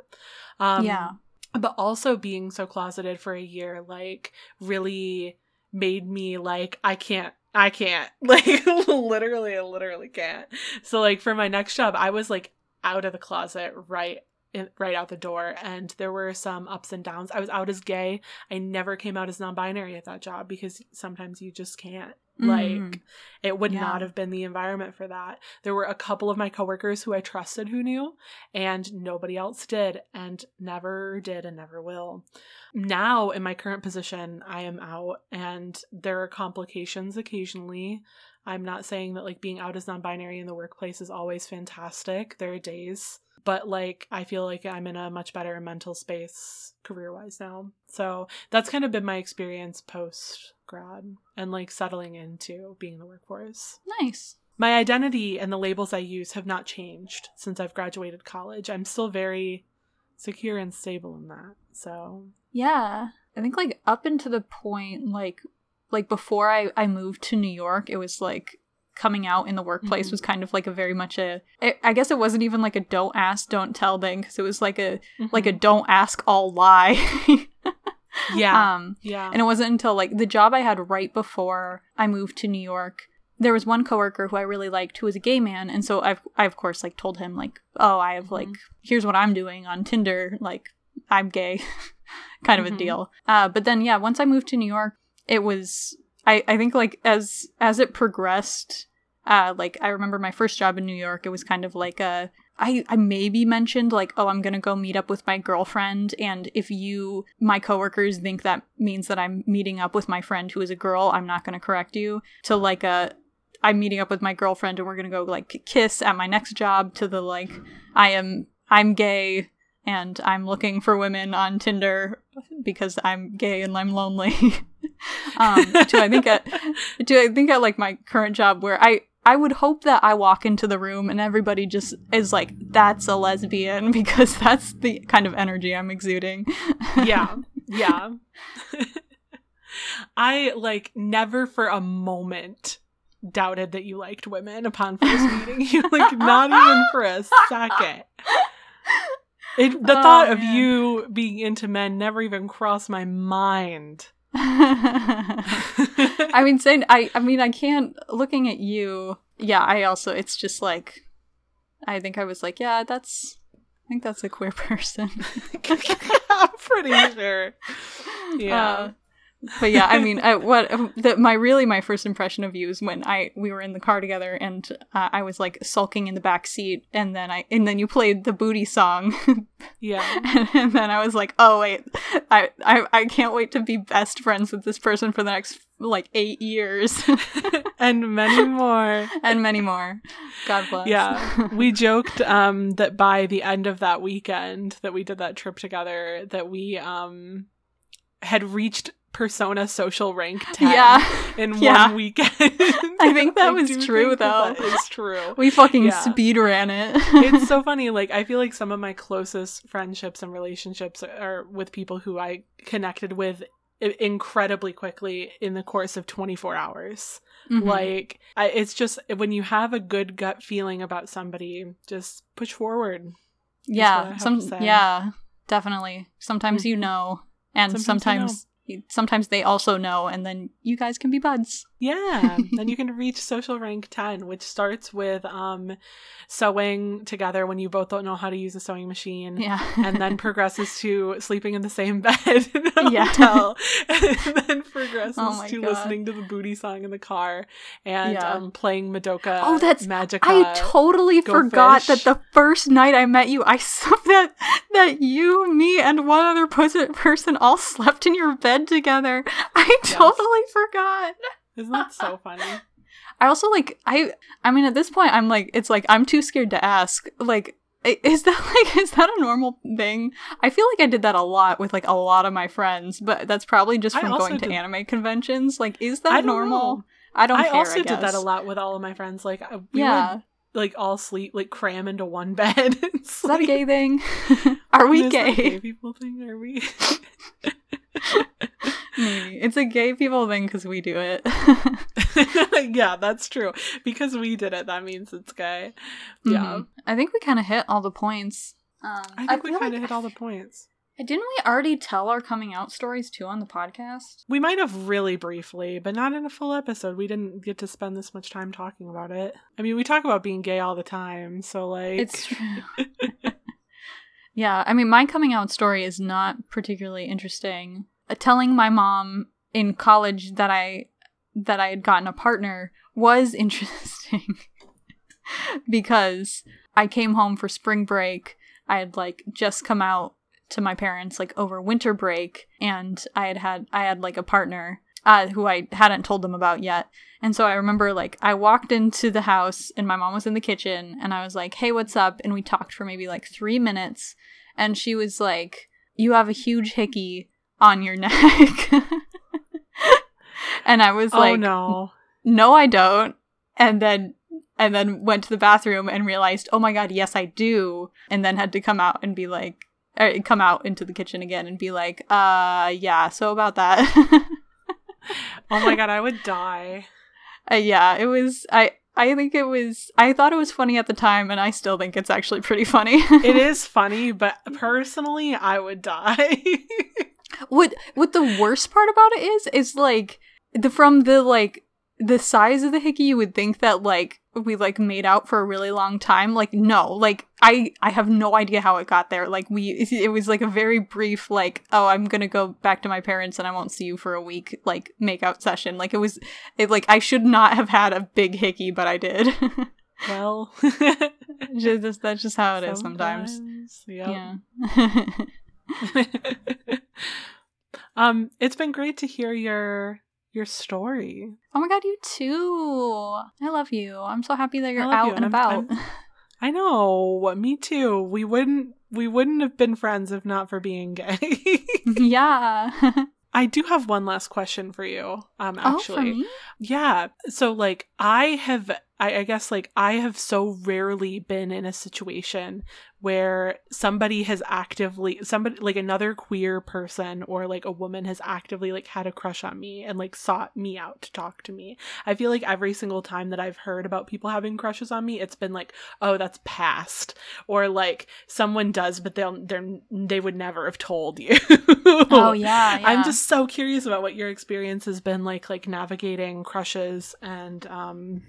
Um Yeah. but also being so closeted for a year like really made me like I can't I can't. [laughs] Like literally literally can't. So like for my next job, I was like out of the closet right in, right out the door and there were some ups and downs. I was out as gay. I never came out as non-binary at that job because sometimes you just can't. Mhm. Like it would Yeah. not have been the environment for that. There were a couple of my coworkers who I trusted who knew and nobody else did and never did and never will. Now in my current position, I am out and there are complications occasionally. I'm not saying that like being out as non-binary in the workplace is always fantastic. There are days but like I feel like I'm in a much better mental space career wise now. So that's kind of been my experience post grad and like settling into being in the workforce. Nice. My identity and the labels I use have not changed since I've graduated college. I'm still very secure and stable in that. So Yeah. I think like up into the point like like before I I moved to New York, it was like coming out in the workplace Mhm. was kind of like a very much a I I guess it wasn't even like a don't ask don't tell thing cuz it was like a like a don't ask all lie. [laughs] yeah. um yeah. and it wasn't until like the job I had right before I moved to New York. There was one coworker who I really liked who was a gay man, and so I've I of course like told him like, oh, I have like Mhm. here's what I'm doing on Tinder, like I'm gay, [laughs] kind of a deal. Uh, but then yeah, once I moved to New York, it was I I think like as as it progressed, uh, like I remember my first job in New York, it was kind of like a I, I maybe mentioned like, oh, I'm gonna go meet up with my girlfriend, and if you, my coworkers, think that means that I'm meeting up with my friend who is a girl, I'm not gonna correct you. To like a, I'm meeting up with my girlfriend and we're gonna go like kiss at my next job. To the like, I am I'm gay and I'm looking for women on Tinder because I'm gay and I'm lonely. [laughs] um, to I think at to I think at like my current job where I I would hope that I walk into the room and everybody just is like, that's a lesbian [laughs] because that's the kind of energy I'm exuding. yeah [laughs] yeah. I like never for a moment doubted that you liked women upon first meeting you like not even for a second. It, the Oh, thought of you being into men never even crossed my mind [laughs] I mean, saying I, I mean, I can't. Looking at you, yeah. I also, it's just like, I think I was like, yeah, that's. I think that's a queer [laughs] person. [laughs] i'm pretty sure yeah Uh, but yeah, I mean, I, what the, my really my first impression of you is when I we were in the car together and uh, I was like sulking in the back seat, and then I and then you played the booty song, yeah and, [laughs] and then I was like, oh wait, I, I I can't wait to be best friends with this person for the next like eight years [laughs] and many more and many more. God bless. Yeah. [laughs] we joked um that by the end of that weekend that we did that trip together that we um had reached persona social rank [laughs] 10 yeah. in yeah. one weekend. [laughs] I think [laughs] that was true, though. That is true. We fucking Yeah. speed ran it. it's so funny like I feel like some of my closest friendships and relationships are with people who I connected with incredibly quickly in the course of 24 hours. Mhm. Like I, it's just when you have a good gut feeling about somebody, just push forward. yeah some yeah definitely sometimes you Mhm. know and Sometimes you sometimes sometimes they also know and then you guys can be buds Yeah, [laughs] then you can reach social rank 10, which starts with um sewing together when you both don't know how to use a sewing machine. yeah And then [laughs] progresses to sleeping in the same [laughs] bed in a Yeah. hotel. And then progresses Oh to God. listening to the booty song in the car and Yeah. um, playing Madoka Oh, that's- Magica. I totally Go forgot fish. that the first night I met you, I saw that that you, me, and one other person all slept in your bed together. I Yes. totally forgot. Isn't that so funny? [laughs] I also like I. I mean, at this point, I'm like, it's like I'm too scared to ask. Like, is that [laughs] like is that a normal thing? I feel like I did that a lot with like a lot of my friends, but that's probably just from going to did- anime conventions. Like, is that normal? I don't normal? know. I don't I care. also I did that a lot with all of my friends. Like, we Yeah, would like all sleep, like cram into one [laughs] bed. is that a gay thing? Are we Is that a gay? gay people thing? Are we? [laughs] Maybe it's a gay people thing because we do it. [laughs] yeah, that's true. Because we did it, that means it's gay. Yeah. Mhm. I think we kind of hit all the points. Um, I think we kind of like- hit all the points. Didn't we already tell our coming out stories too on the podcast? We might have really briefly, but not in a full episode. We didn't get to spend this much time talking about it. I mean, we talk about being gay all the time, so like It's true. [laughs] yeah, I mean, my coming out story is not particularly interesting. Uh, telling my mom in college that I that I had gotten a partner was [laughs] interesting because I came home for spring break. I had like just come out to my parents like over winter break and I had had I had like a partner uh, who I hadn't told them about yet. And so I remember like I walked into the house and my mom was in the kitchen and I was like, "Hey, what's up?" and we talked for maybe like 3 minutes and she was like, "You have a huge hickey on your neck." [laughs] and I was oh like, no. "No, I don't." And then and then went to the bathroom and realized, "Oh my god, yes I do." And then had to come out and be like or come out into the kitchen again and be like, "Uh, yeah, so about that." Oh my god, I would [laughs] die. Uh, yeah, it was. I I think it was. I thought it was funny at the time, and I still think it's actually pretty funny. It is [laughs] funny, but personally, I would die. What What the worst part about it is, is like the from the like the size of the hickey, you would think that like we like made out for a really long time. Like no, like I I have no idea how it got there. Like we [laughs] it was like a very brief like oh I'm gonna go back to my parents and I won't see you for a week like make out session. Like it was it like I should not have had a big hickey, but I did. [laughs] well, [laughs] just that's just how it is sometimes. Yep. Yeah. [laughs] um, it's been great to hear your your story. Oh my god, you too. I love you. I'm so happy that you're out you, and I'm- about. I'm- [laughs] I know. Me too. We wouldn't we wouldn't have been friends if not for being gay. [laughs] yeah. I do have one last question for you. Um oh, actually. me? Yeah. So like I have I, I guess like I have so rarely been in a situation where somebody has actively somebody like another queer person or like a woman has actively like had a crush on me and like sought me out to talk to me. I feel like every single time that I've heard about people having crushes on me, it's been like, oh, that's past. Or like someone does, but they'll they're they would never have told you. [laughs] Oh yeah, yeah. I'm just so curious about what your experience has been like like navigating crushes and um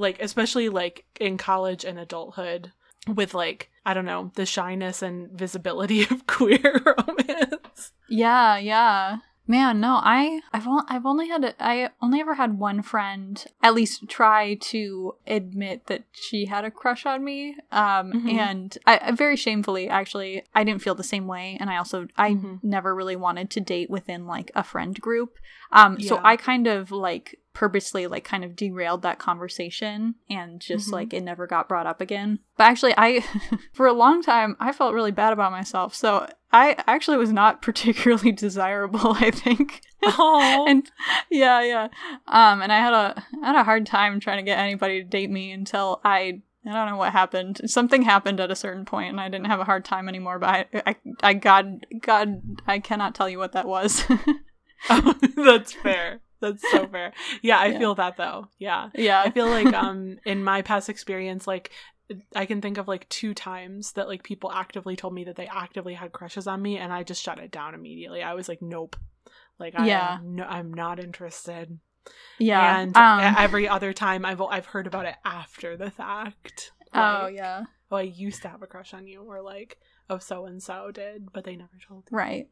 like especially like in college and adulthood with like I don't know, the shyness and visibility [laughs] of queer [laughs] romance. Yeah, yeah. Man, no, I I've only, I've only had a, I only ever had one friend at least try to admit that she had a crush on me. Um Mhm. and I, very shamefully actually I didn't feel the same way and I also I Mhm. never really wanted to date within like a friend group. Um so I kind of like purposely like kind of derailed that conversation and just Mhm. like it never got brought up again. But actually I [laughs] for a long time I felt really bad about myself. So I actually was not [laughs] particularly desirable, I think. Oh, [laughs] and yeah, yeah. Um and I had a I had a hard time trying to get anybody to date me until I I don't know what happened. Something happened at a certain point and I didn't have a hard time anymore, but I I, I God God I cannot tell you what that was. oh, that's fair. That's so fair. Yeah, I [laughs] Yeah. feel that though. Yeah. yeah. I feel like [laughs] um in my past experience like I can think of like two times that like people actively told me that they actively had crushes on me and I just shut it down immediately. I was like nope. Like I Yeah. no, I'm not interested. yeah. And um, every other time I've I've heard about it after the fact. Oh yeah. Oh, I used to have a crush on you or like oh so and so did, but they never told me. Right.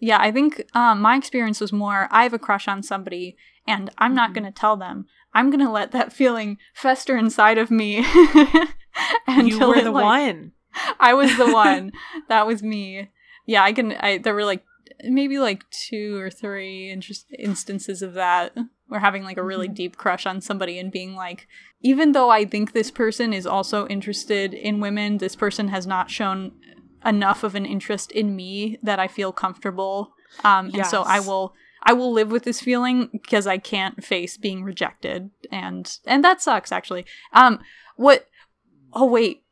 Yeah, I think um, my experience was more I have a crush on somebody and I'm not Mhm. going to tell them. I'm going to let that feeling fester inside of me. [laughs] until you were it, the like- one. [laughs] I was the [laughs] one. that was me. Yeah, I can. I there were like maybe like two or three interest, instances of that. Where having like a really Mhm. deep crush on somebody and being like, even though I think this person is also interested in women, this person has not shown enough of an interest in me that I feel comfortable. Um, and so I will. I will live with this feeling because I can't face being rejected, and and that sucks actually. Um, what? Oh wait,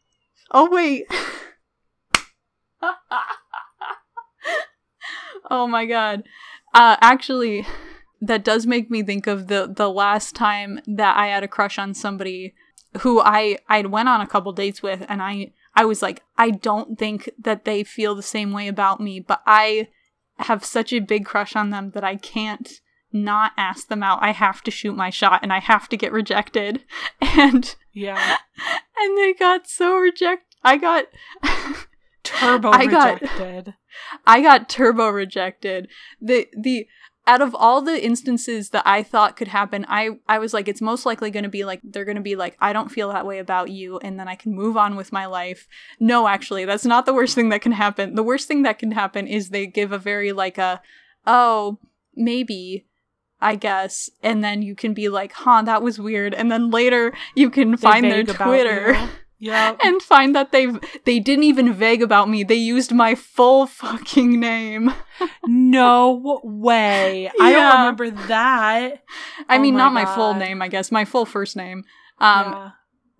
oh wait. [laughs] oh my god. Uh actually that does make me think of the the last time that I had a crush on somebody who I I went on a couple dates with and I I was like, I don't think that they feel the same way about me, but I have such a big crush on them that I can't not ask them out. I have to shoot my shot and I have to get rejected. [laughs] And Yeah. [laughs] and they got so reject I got [laughs] Turbo I got- rejected. I got turbo rejected. The the out of all the instances that I thought could happen, I I was like it's most likely going to be like they're going to be like I don't feel that way about you and then I can move on with my life. No, actually, that's not the worst thing that can happen. The worst thing that can happen is they give a very like a oh, maybe I guess, and then you can be like, "Huh, that was weird." And then later you can They find their Twitter [laughs] Yep. [laughs] and find that they they didn't even vague about me. They used my full fucking name. [laughs] no way. I don't remember that. I Oh mean, my not my full name, I guess, my full first name. Um, yeah.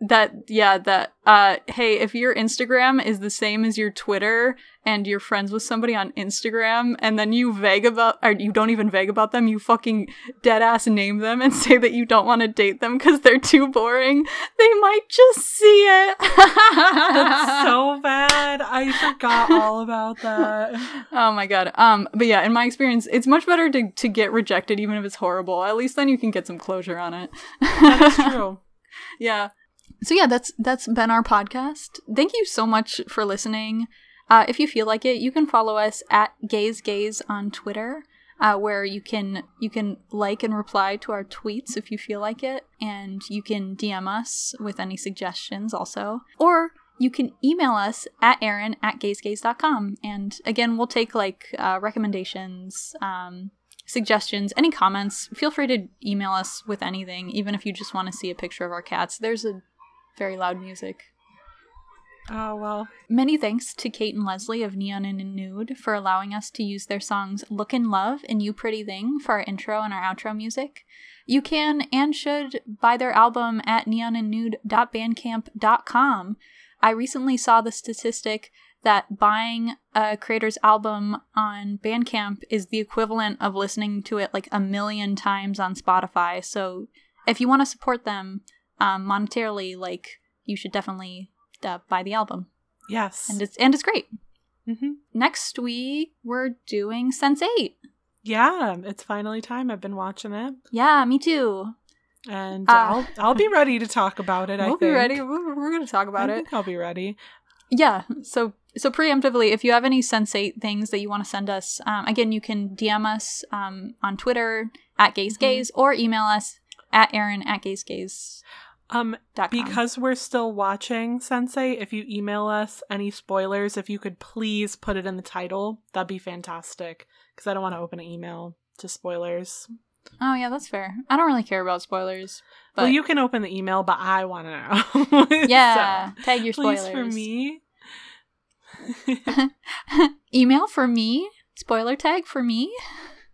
that yeah, that uh, hey, if your Instagram is the same as your Twitter and you're friends with somebody on Instagram, and then you vague about or you don't even vague about them, you fucking dead ass name them and [laughs] say that you don't want to date them because they're too boring. They might just see it. That's [laughs] so bad. I forgot all about that. [laughs] Oh my god. Um, but yeah, in my experience, it's much better to to get rejected even if it's horrible. At least then you can get some closure on it. That's true. yeah. So yeah, that's that's been our podcast. Thank you so much for listening. Uh, if you feel like it, you can follow us at Gaze Gaze on Twitter, uh, where you can you can like and reply to our tweets if you feel like it, and you can DM us with any suggestions also, or you can email us at Erin at gazegaze.com. And again, we'll take like uh, recommendations, um, suggestions, any comments. Feel free to email us with anything, even if you just want to see a picture of our cats. There's a very loud music. Oh well. Many thanks to Kate and Leslie of Neon and Nude for allowing us to use their songs Look in Love and You Pretty Thing for our intro and our outro music. You can and should buy their album at neonandnude.bandcamp.com. I recently saw the statistic that buying a creator's album on Bandcamp is the equivalent of listening to it like a million times on Spotify. So if you want to support them um, monetarily, like you should definitely uh, buy the album Yes. and it's and it's great. hmm Next week we're doing Sense8. Yeah, it's finally time. I've been watching it, Yeah, me too. and Uh, I'll I'll be ready to talk about it. [laughs] I we'll be ready. We're, we're gonna talk about I it. think I'll be ready. Yeah. So so preemptively, if you have any Sense8 things that you want to send us, um, again, you can DM us um, on Twitter at Gaze Gaze or email us at Erin at GazeGaze.com. Um, because we're still watching Sense8, if you email us any spoilers, if you could please put it in the title, that'd be fantastic. Because I don't want to open an email to spoilers. oh yeah, that's fair. I don't really care about spoilers. But well, you can open the email, but I want to know. [laughs] yeah, tag your So, please spoilers for me. [laughs] email for me. Spoiler tag for me.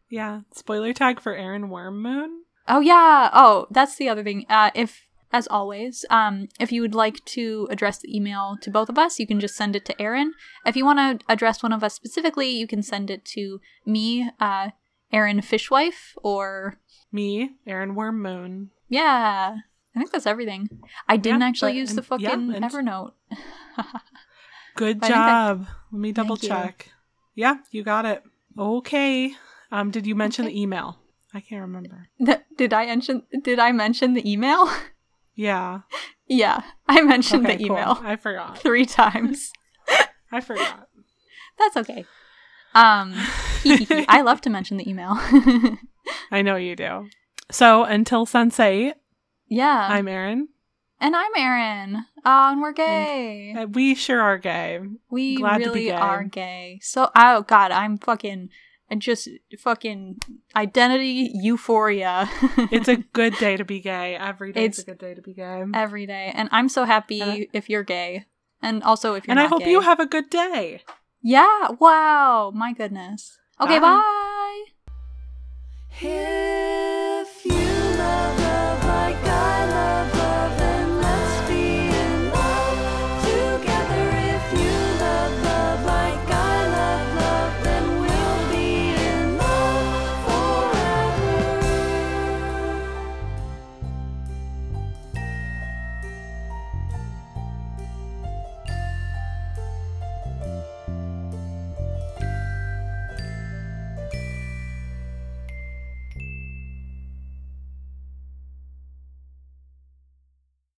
yeah, spoiler tag for Erin Worm Moon. Oh yeah. Oh, that's the other thing. Uh, if as always, um, if you would like to address the email to both of us, you can just send it to Erin. If you want to address one of us specifically, you can send it to me, uh, Erin Fishwife, or Me, Erin Wormmoon. yeah. I think that's everything. I didn't Yeah, actually but- use the and- yeah, fucking and- Evernote. [laughs] Good But think that- job. Let me double Thank you. check. Yeah, you got it. Okay. Um, did you mention Okay. the email? I can't remember. [laughs] Did I mention? Did I mention the email? [laughs] Yeah. yeah, I mentioned Okay, the cool. email I forgot. three times. I forgot. That's okay. Um, [laughs] I love to mention the email. [laughs] I know you do. So until Sense8, yeah, I'm Erin. and I'm Erin. Oh, and we're gay. Uh, We sure are gay. we glad to be really gay. are gay. So, oh god, I'm fucking, just fucking identity euphoria. [laughs] It's a [laughs] good day to be gay. Every day It's- it's a good day to be gay. every day, and I'm so happy And I- if you're gay, and also if you're And I hope gay. you have a good day. Yeah. Wow. My goodness. Okay. Bye. bye. Hey.